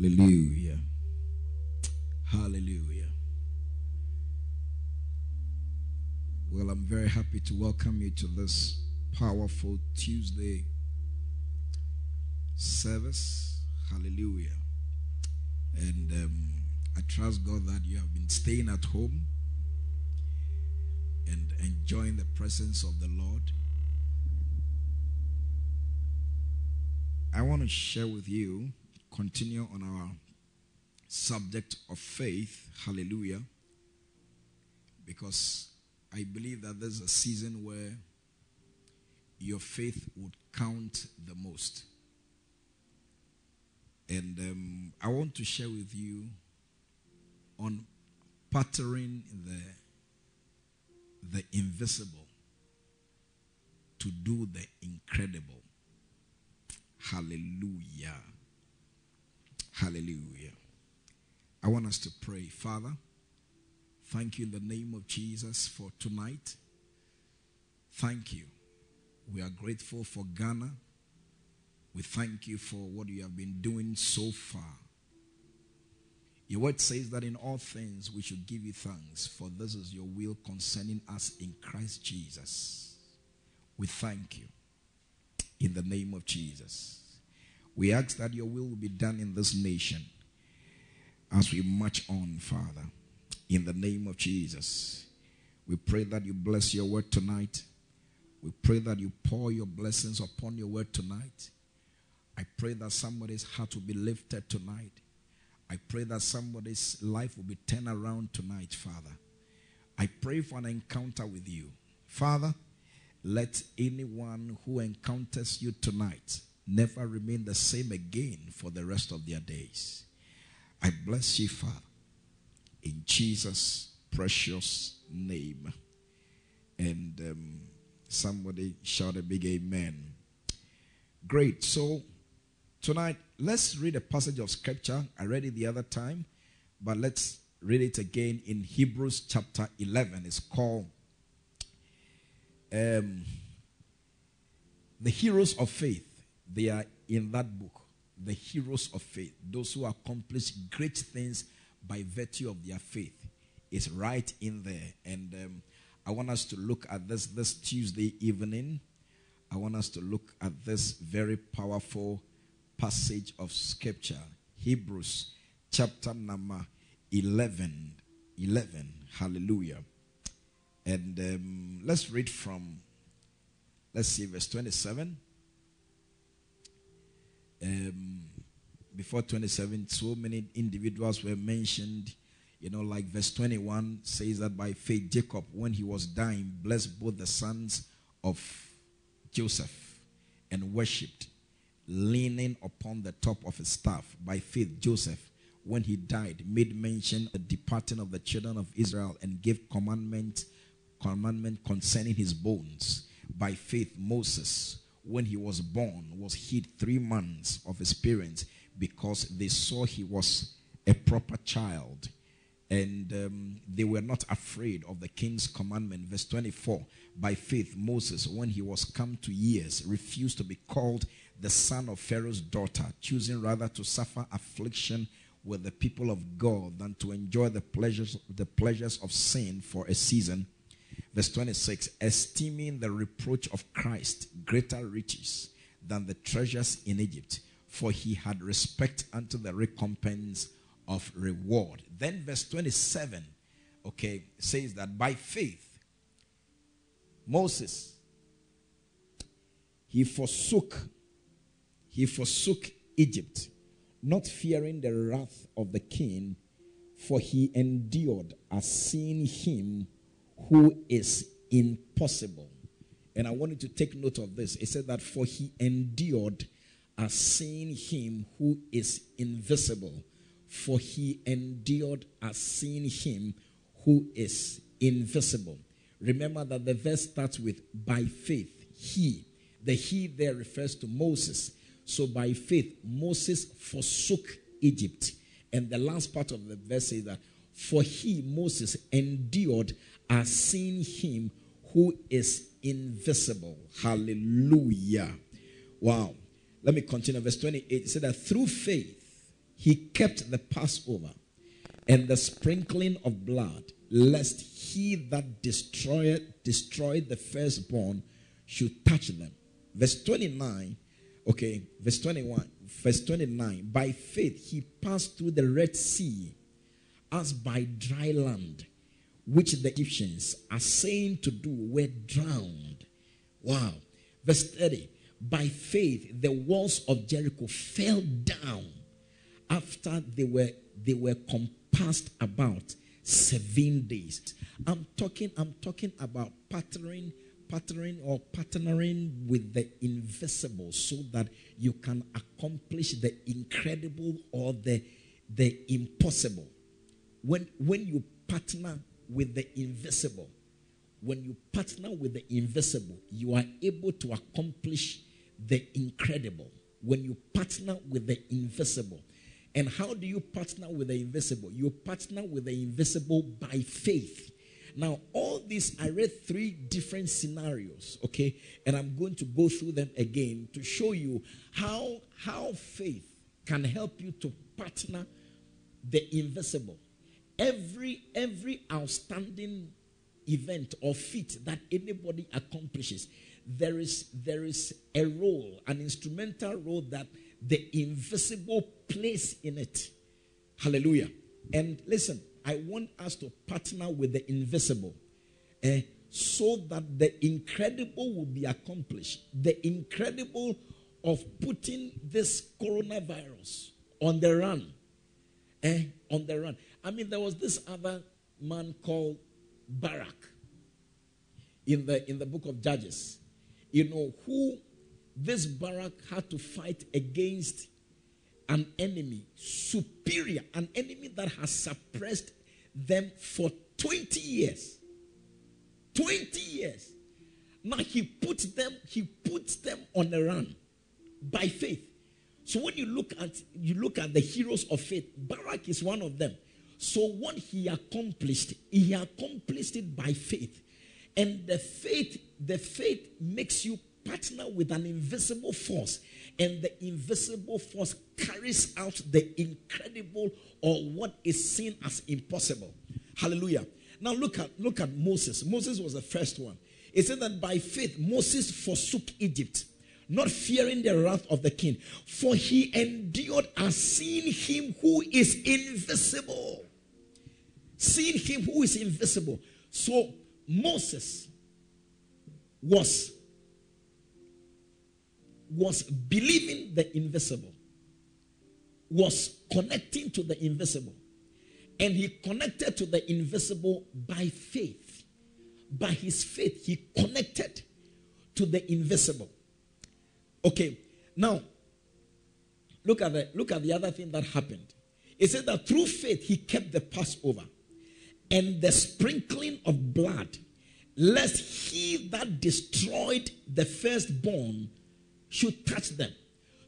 Hallelujah. Hallelujah. Well, I'm very happy to welcome you to this powerful Tuesday service. Hallelujah. And um, I trust God that you have been staying at home and enjoying the presence of the Lord. I want to share with you, continue on our subject of faith. Hallelujah. Because I believe that there's a season where your faith would count the most. And um, I want to share with you on pattering the, the invisible to do the incredible. Hallelujah. Hallelujah. I want us to pray. Father, thank you in the name of Jesus for tonight. Thank you. We are grateful for Ghana. We thank you for what you have been doing so far. Your word says that in all things we should give you thanks, for this is your will concerning us in Christ Jesus. We thank you in the name of Jesus. We ask that your will be done in this nation as we march on, Father, in the name of Jesus. We pray that you bless your word tonight. We pray that you pour your blessings upon your word tonight. I pray that somebody's heart will be lifted tonight. I pray that somebody's life will be turned around tonight, Father. I pray for an encounter with you. Father, let anyone who encounters you tonight never remain the same again for the rest of their days. I bless you, Father, in Jesus' precious name. And um, somebody shout a big amen. Great. So, tonight, let's read a passage of scripture. I read it the other time, but let's read it again in Hebrews chapter 11. It's called um, The Heroes of Faith. They are in that book the heroes of faith, those who accomplish great things by virtue of their faith, is right in there. And um, I want us to look at this this Tuesday evening. I want us to look at this very powerful passage of scripture, Hebrews chapter number 11. 11. Hallelujah. And um, let's read from, let's see, verse 27 um, before 27, so many individuals were mentioned. You know, like verse 21 says that by faith, Jacob, when he was dying, blessed both the sons of Joseph and worshipped, leaning upon the top of his staff. By faith, Joseph, when he died, made mention of the departing of the children of Israel and gave commandment, commandment concerning his bones. By faith, Moses, when he was born, was hid three months of his parents because they saw he was a proper child and um, they were not afraid of the king's commandment. Verse 24 By faith, Moses, when he was come to years, refused to be called the son of Pharaoh's daughter, choosing rather to suffer affliction with the people of God than to enjoy the pleasures, the pleasures of sin for a season Verse 26 esteeming the reproach of Christ greater riches than the treasures in Egypt, for he had respect unto the recompense of reward. Then, verse 27, okay, says that by faith, Moses he forsook he forsook Egypt, not fearing the wrath of the king, for he endured as seeing him who is impossible. And I want you to take note of this. It said that for he endured as seeing him who is invisible. For he endured as seeing him who is invisible. Remember that the verse starts with by faith. He. The he there refers to Moses. So by faith, Moses forsook Egypt. And the last part of the verse is that for he, Moses, endured as seeing him who is invisible. Hallelujah. Wow. Let me continue. Verse 28 it said that through faith, he kept the Passover and the sprinkling of blood, lest he that destroyed destroyed the firstborn should touch them. Verse 29, okay, verse 21, verse 29. By faith he passed through the Red Sea as by dry land, which the Egyptians are saying to do were drowned. Wow. Verse 30. By faith the walls of Jericho fell down after they were they were compassed about seven days. I'm talking, I'm talking about partnering, partnering or partnering with the invisible so that you can accomplish the incredible or the the impossible. When when you partner with the invisible, when you partner with the invisible, you are able to accomplish the incredible. When you partner with the invisible, and how do you partner with the invisible? You partner with the invisible by faith. Now, all these, I read three different scenarios, okay? And I'm going to go through them again to show you how, how faith can help you to partner the invisible. Every, every outstanding event or feat that anybody accomplishes, there is, there is a role, an instrumental role that the invisible place in it. Hallelujah. And listen, I want us to partner with the invisible eh, so that the incredible will be accomplished. The incredible of putting this coronavirus on the run. Eh, on the run. I mean, there was this other man called Barak in the in the book of Judges. You know, who this Barak had to fight against an enemy superior, an enemy that has suppressed them for 20 years. 20 years. Now he puts them, he puts them on the run by faith. So when you look at you look at the heroes of faith, Barak is one of them. So what he accomplished, he accomplished it by faith. And the faith, the faith makes you partner with an invisible force, and the invisible force carries out the incredible or what is seen as impossible. Hallelujah. Now look at look at Moses. Moses was the first one. It said that by faith Moses forsook Egypt, not fearing the wrath of the king, for he endured as seeing him who is invisible. Seeing him who is invisible. So Moses was was believing the invisible, was connecting to the invisible. And he connected to the invisible by faith. By his faith, he connected to the invisible. Okay, now look at the look at the other thing that happened. It said that through faith he kept the Passover and the sprinkling of blood, lest he that destroyed the firstborn should touch them.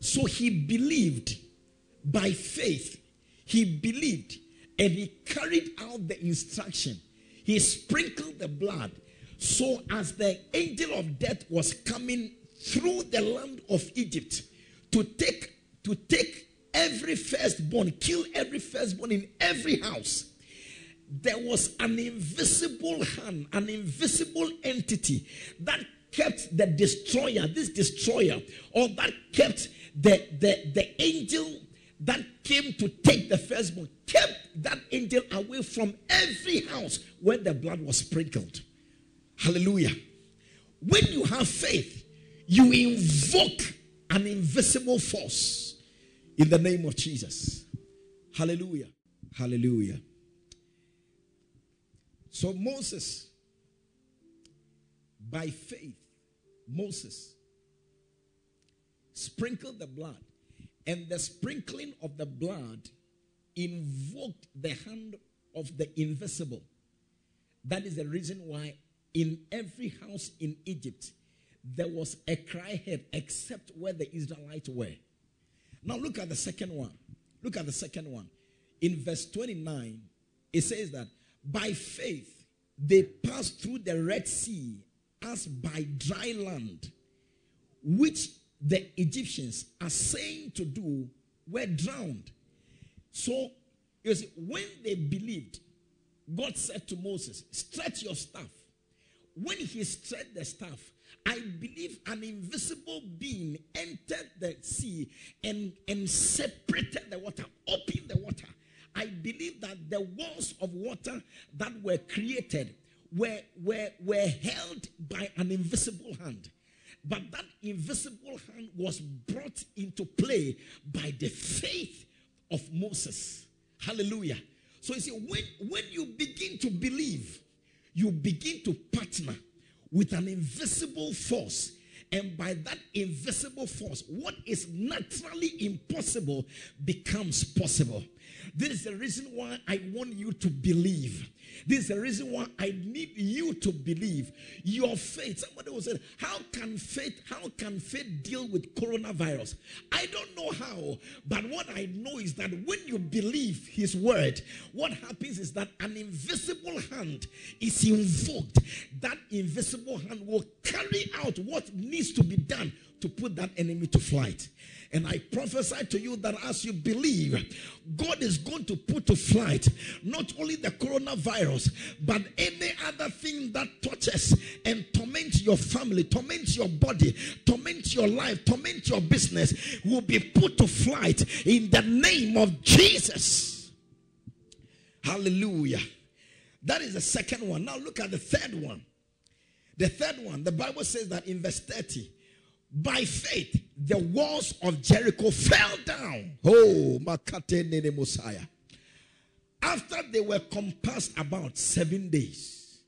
So he believed by faith. He believed and he carried out the instruction. He sprinkled the blood. So as the angel of death was coming through the land of Egypt to take to take every firstborn, kill every firstborn in every house. There was an invisible hand, an invisible entity that kept the destroyer, this destroyer, or that kept the, the, the angel that came to take the firstborn, kept that angel away from every house where the blood was sprinkled. Hallelujah. When you have faith, you invoke an invisible force in the name of Jesus. Hallelujah. Hallelujah. So Moses, by faith, Moses sprinkled the blood, and the sprinkling of the blood invoked the hand of the invisible. That is the reason why in every house in Egypt there was a cry heard except where the Israelites were. Now look at the second one. Look at the second one. In verse 29, it says that by faith they passed through the Red Sea as by dry land, which the Egyptians are saying to do, were drowned. So, you see, when they believed, God said to Moses, Stretch your staff. When he stretched the staff, I believe an invisible being entered the sea and, and separated the water, opened the water. I believe that the walls of water that were created were, were, were held by an invisible hand. But that invisible hand was brought into play by the faith of Moses. Hallelujah. So you see, when, when you begin to believe, you begin to partner with an invisible force. And by that invisible force, what is naturally impossible becomes possible. This is the reason why I want you to believe. This is the reason why I need you to believe your faith. Somebody will say, How can faith, how can faith deal with coronavirus? I don't know how, but what I know is that when you believe his word, what happens is that an invisible hand is invoked. That invisible hand will carry out what needs to be done to put that enemy to flight. And I prophesy to you that as you believe, God is going to put to flight not only the coronavirus, but any other thing that touches and torments your family, torments your body, torments your life, torments your business, will be put to flight in the name of Jesus. Hallelujah. That is the second one. Now look at the third one. The third one, the Bible says that in verse 30, by faith, the walls of Jericho fell down. Oh, Makate Nene Mosiah. After they were compassed about seven days.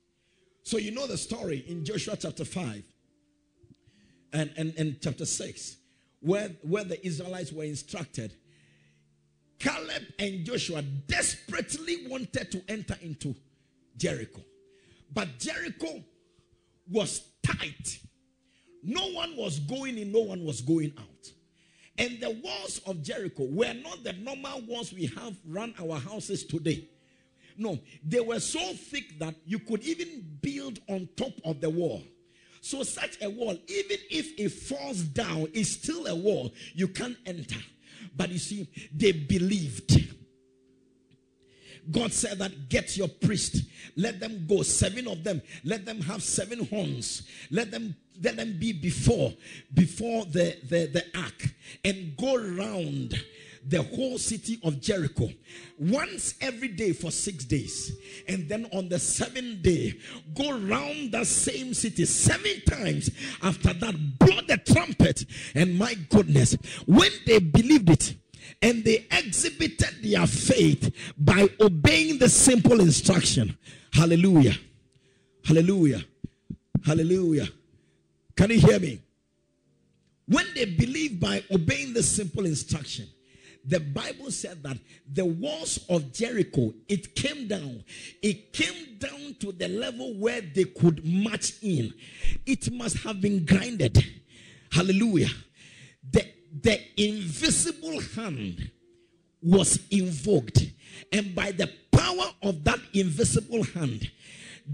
So you know the story in Joshua chapter 5 and, and, and chapter 6, where, where the Israelites were instructed. Caleb and Joshua desperately wanted to enter into Jericho. But Jericho was tight no one was going in, no one was going out. And the walls of Jericho were not the normal walls we have run our houses today. No, they were so thick that you could even build on top of the wall. So, such a wall, even if it falls down, is still a wall. You can't enter. But you see, they believed. God said that get your priest, let them go, seven of them, let them have seven horns, let them let them be before before the, the, the ark and go round the whole city of Jericho once every day for six days. And then on the seventh day, go round the same city seven times. After that, blow the trumpet. And my goodness, when they believed it, and they exhibited their faith by obeying the simple instruction. Hallelujah. Hallelujah. Hallelujah. Can you hear me? When they believe by obeying the simple instruction, the Bible said that the walls of Jericho, it came down. It came down to the level where they could march in. It must have been grinded. Hallelujah. The, the invisible hand was invoked. And by the power of that invisible hand,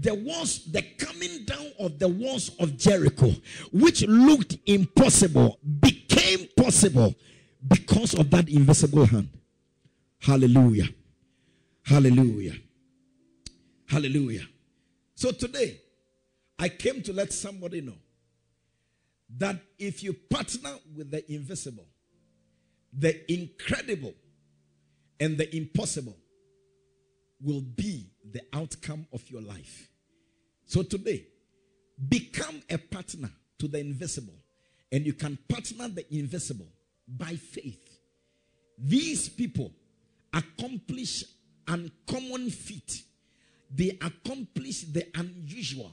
the walls, the coming down of the walls of Jericho, which looked impossible, became possible because of that invisible hand. Hallelujah. Hallelujah. Hallelujah. So today, I came to let somebody know that if you partner with the invisible, the incredible, and the impossible will be the outcome of your life. So today, become a partner to the invisible, and you can partner the invisible by faith. These people accomplish uncommon feat. They accomplish the unusual.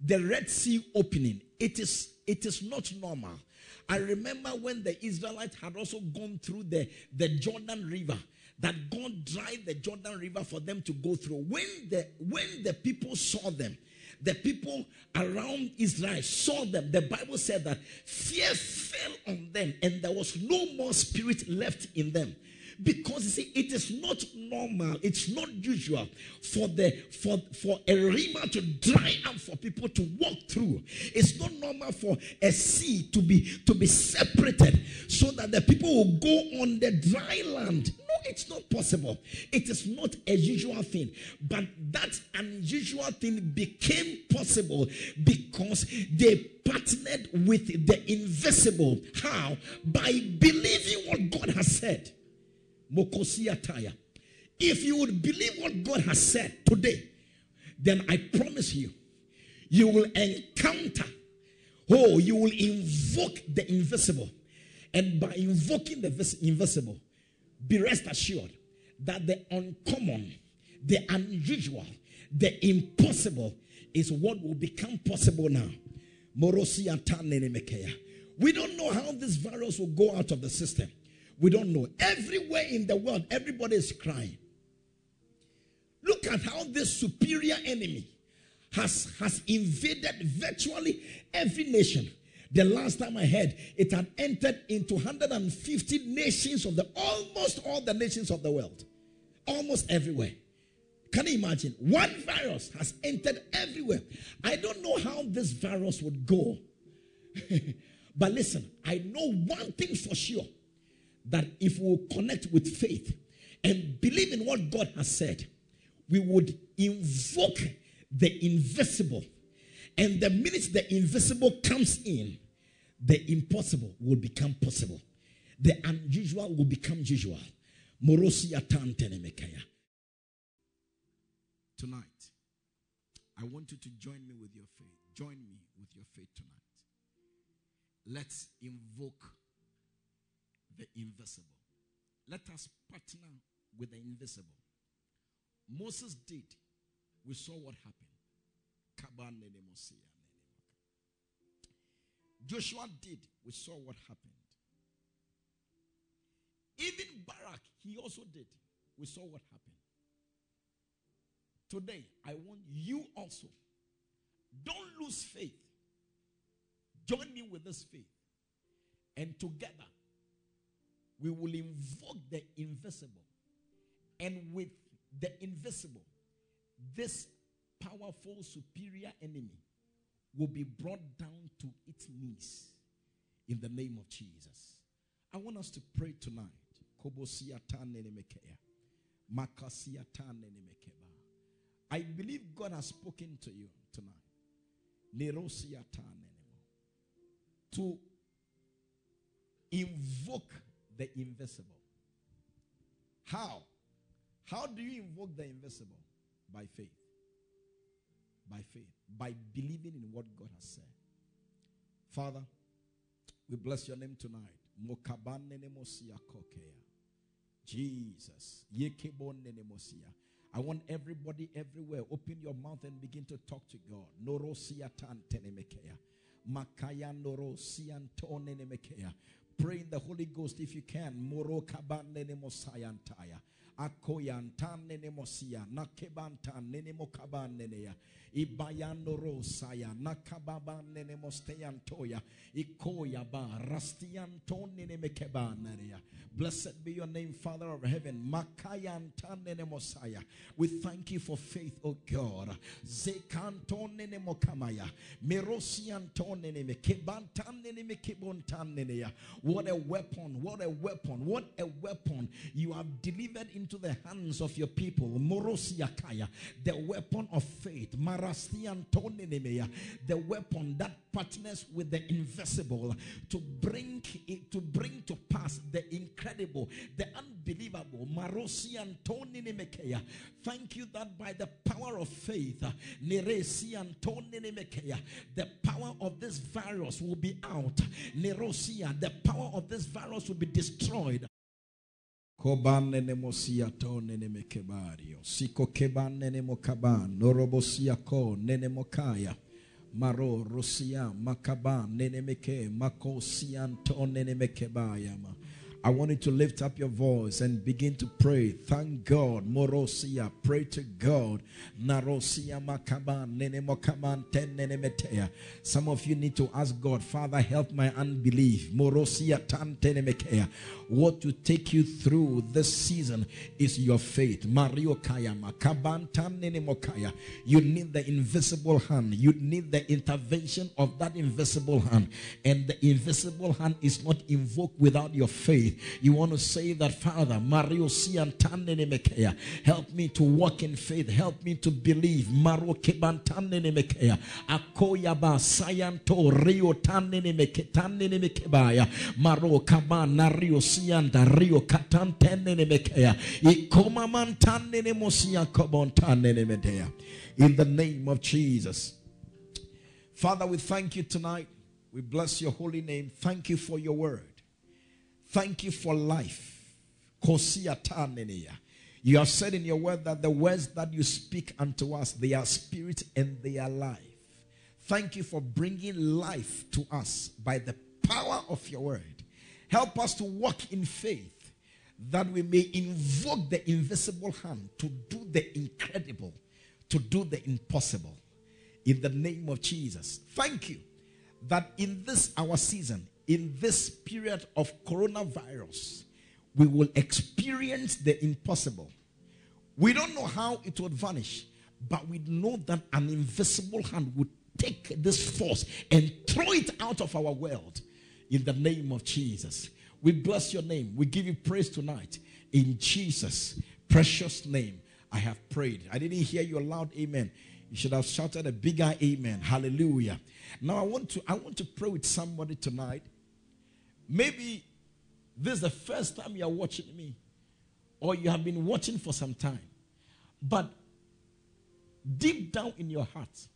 The Red Sea opening. It is it is not normal. I remember when the Israelites had also gone through the, the Jordan River that God dried the Jordan River for them to go through. When the when the people saw them, the people around Israel saw them. The Bible said that fear fell on them, and there was no more spirit left in them Because you see, it is not normal, it's not usual for the for for a river to dry up for people to walk through. It's not normal for a sea to be to be separated so that the people will go on the dry land. No, it's not possible. It is not a usual thing. But that unusual thing became possible because they partnered with the invisible. How? By believing what God has said. Mokosia If you would believe what God has said today, then I promise you, you will encounter, oh, you will invoke the invisible. And by invoking the invisible, be rest assured that the uncommon, the unusual, the impossible is what will become possible now. We don't know how this virus will go out of the system. We don't know. Everywhere in the world, everybody is crying. Look at how this superior enemy has, has invaded virtually every nation. The last time I heard, it had entered into 150 nations of the almost all the nations of the world, almost everywhere. Can you imagine? One virus has entered everywhere. I don't know how this virus would go. but listen, I know one thing for sure that if we connect with faith and believe in what God has said, we would invoke the invisible. And the minute the invisible comes in, the impossible will become possible. The unusual will become usual. Tonight, I want you to join me with your faith. Join me with your faith tonight. Let's invoke the invisible. Let us partner with the invisible. Moses did. We saw what happened. Joshua did. We saw what happened. Even Barak, he also did. We saw what happened. Today, I want you also. Don't lose faith. Join me with this faith. And together, we will invoke the invisible. And with the invisible, this powerful, superior enemy will be brought down to its knees in the name of Jesus. I want us to pray tonight. I believe God has spoken to you tonight. To invoke the invisible. How? How do you invoke the invisible? By faith. By faith. By believing in what God has said. Father, we bless your name tonight. Jesus. I want everybody everywhere. Open your mouth and begin to talk to God. Makaya. Pray in the Holy Ghost if you can. Akoyantan nene mosia. Nakebantan nene mokabanene. Ibayano rosaya. Nakababan nene mosteyantoya. Ikoya ba. Rastianton nene mekebanaya. Blessed be your name, Father of heaven. Makayantan nene mosaya. We thank you for faith, O God. Zekanton nene mokamaya. Merosianton nene mekebantan nene mekebontan nene ya. What a weapon, what a weapon, what a weapon you have delivered into the hands of your people. Morosiakaya, the weapon of faith. Marastian Marastiantonenemeya, the weapon that partners with the invisible to bring it, to bring to pass the incredible, the unbelievable. Marosiantonenemekeya. Thank you that by the power of faith, Neresiantonenemekeya, the power of this virus will be out. Nerosia, the power of this virus will be destroyed. Kobane ne mosia to nene mekebario. Siko kebane ne mokaban. Norobosia ko nene mokaya. Maro rosia makaban nene meke. Mako sian to nene mekebayama. I want you to lift up your voice and begin to pray. Thank God. Morosia. Pray to God. Narosia makaban ten. Some of you need to ask God, Father, help my unbelief. Morosia tan. What to take you through this season is your faith. Mario kaya makaban tan. You need the invisible hand. You need the intervention of that invisible hand. And the invisible hand is not invoked without your faith. You want to say that, Father, Mario help me to walk in faith, help me to believe. Maro Akoyaba Sayanto Rio Tanenemeketanenemekebaya, Maro Kabana Rio Sianda Rio Katantenemekea, Ikomamantanenemosia Kobontanenemedea. In the name of Jesus. Father, we thank you tonight. We bless your holy name. Thank you for your word. Thank you for life. You have said in your word that the words that you speak unto us, they are spirit and they are life. Thank you for bringing life to us by the power of your word. Help us to walk in faith that we may invoke the invisible hand to do the incredible, to do the impossible. In the name of Jesus. Thank you that in this our season, in this period of coronavirus, we will experience the impossible. We don't know how it would vanish, but we know that an invisible hand would take this force and throw it out of our world in the name of Jesus. We bless your name. We give you praise tonight. In Jesus' precious name, I have prayed. I didn't hear your loud amen. You should have shouted a bigger amen. Hallelujah. Now I want to I want to pray with somebody tonight Maybe this is the first time you are watching me, or you have been watching for some time. But deep down in your heart,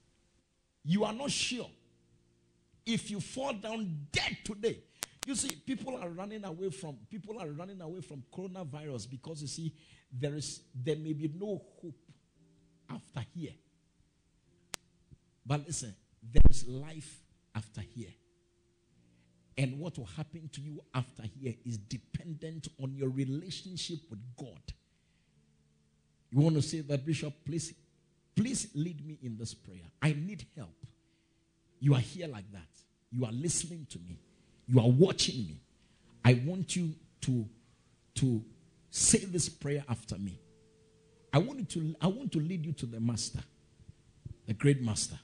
you are not sure if you fall down dead today. You see, people are running away from people are running away from coronavirus because you see, there is there may be no hope after here. But listen, there is life after here. And what will happen to you after here is dependent on your relationship with God. You want to say that, Bishop? Please, please lead me in this prayer. I need help. You are here like that. You are listening to me. You are watching me. I want you to, to say this prayer after me. I want you to I want to lead you to the master, the great master,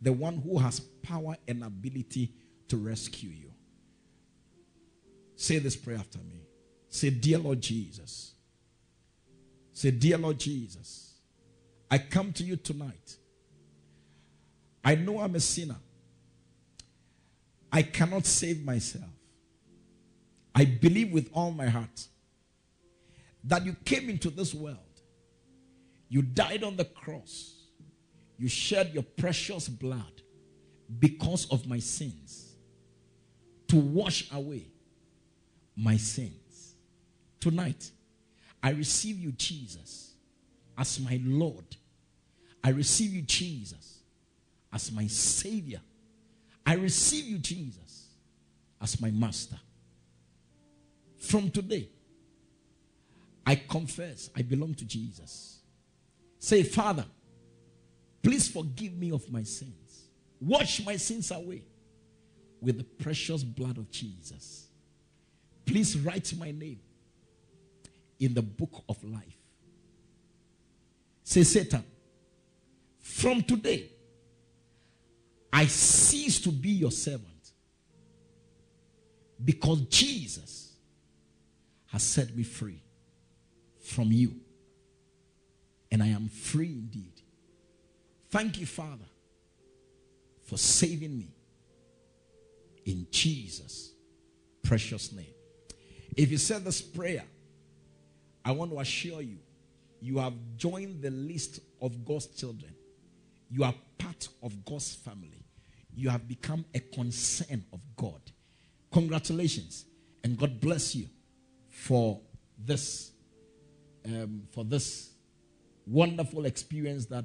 the one who has power and ability to rescue you. Say this prayer after me. Say, Dear Lord Jesus. Say, Dear Lord Jesus, I come to you tonight. I know I'm a sinner. I cannot save myself. I believe with all my heart that you came into this world. You died on the cross. You shed your precious blood because of my sins to wash away my sins. Tonight, I receive you, Jesus, as my Lord. I receive you, Jesus, as my Savior. I receive you, Jesus, as my Master. From today, I confess I belong to Jesus. Say, Father, please forgive me of my sins. Wash my sins away with the precious blood of Jesus. Please write my name in the book of life. Say, Satan, from today, I cease to be your servant because Jesus has set me free from you. And I am free indeed. Thank you, Father, for saving me in Jesus' precious name. If you said this prayer, I want to assure you, you have joined the list of God's children. You are part of God's family. You have become a concern of God. Congratulations, and God bless you for this, um, for this wonderful experience that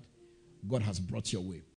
God has brought your way.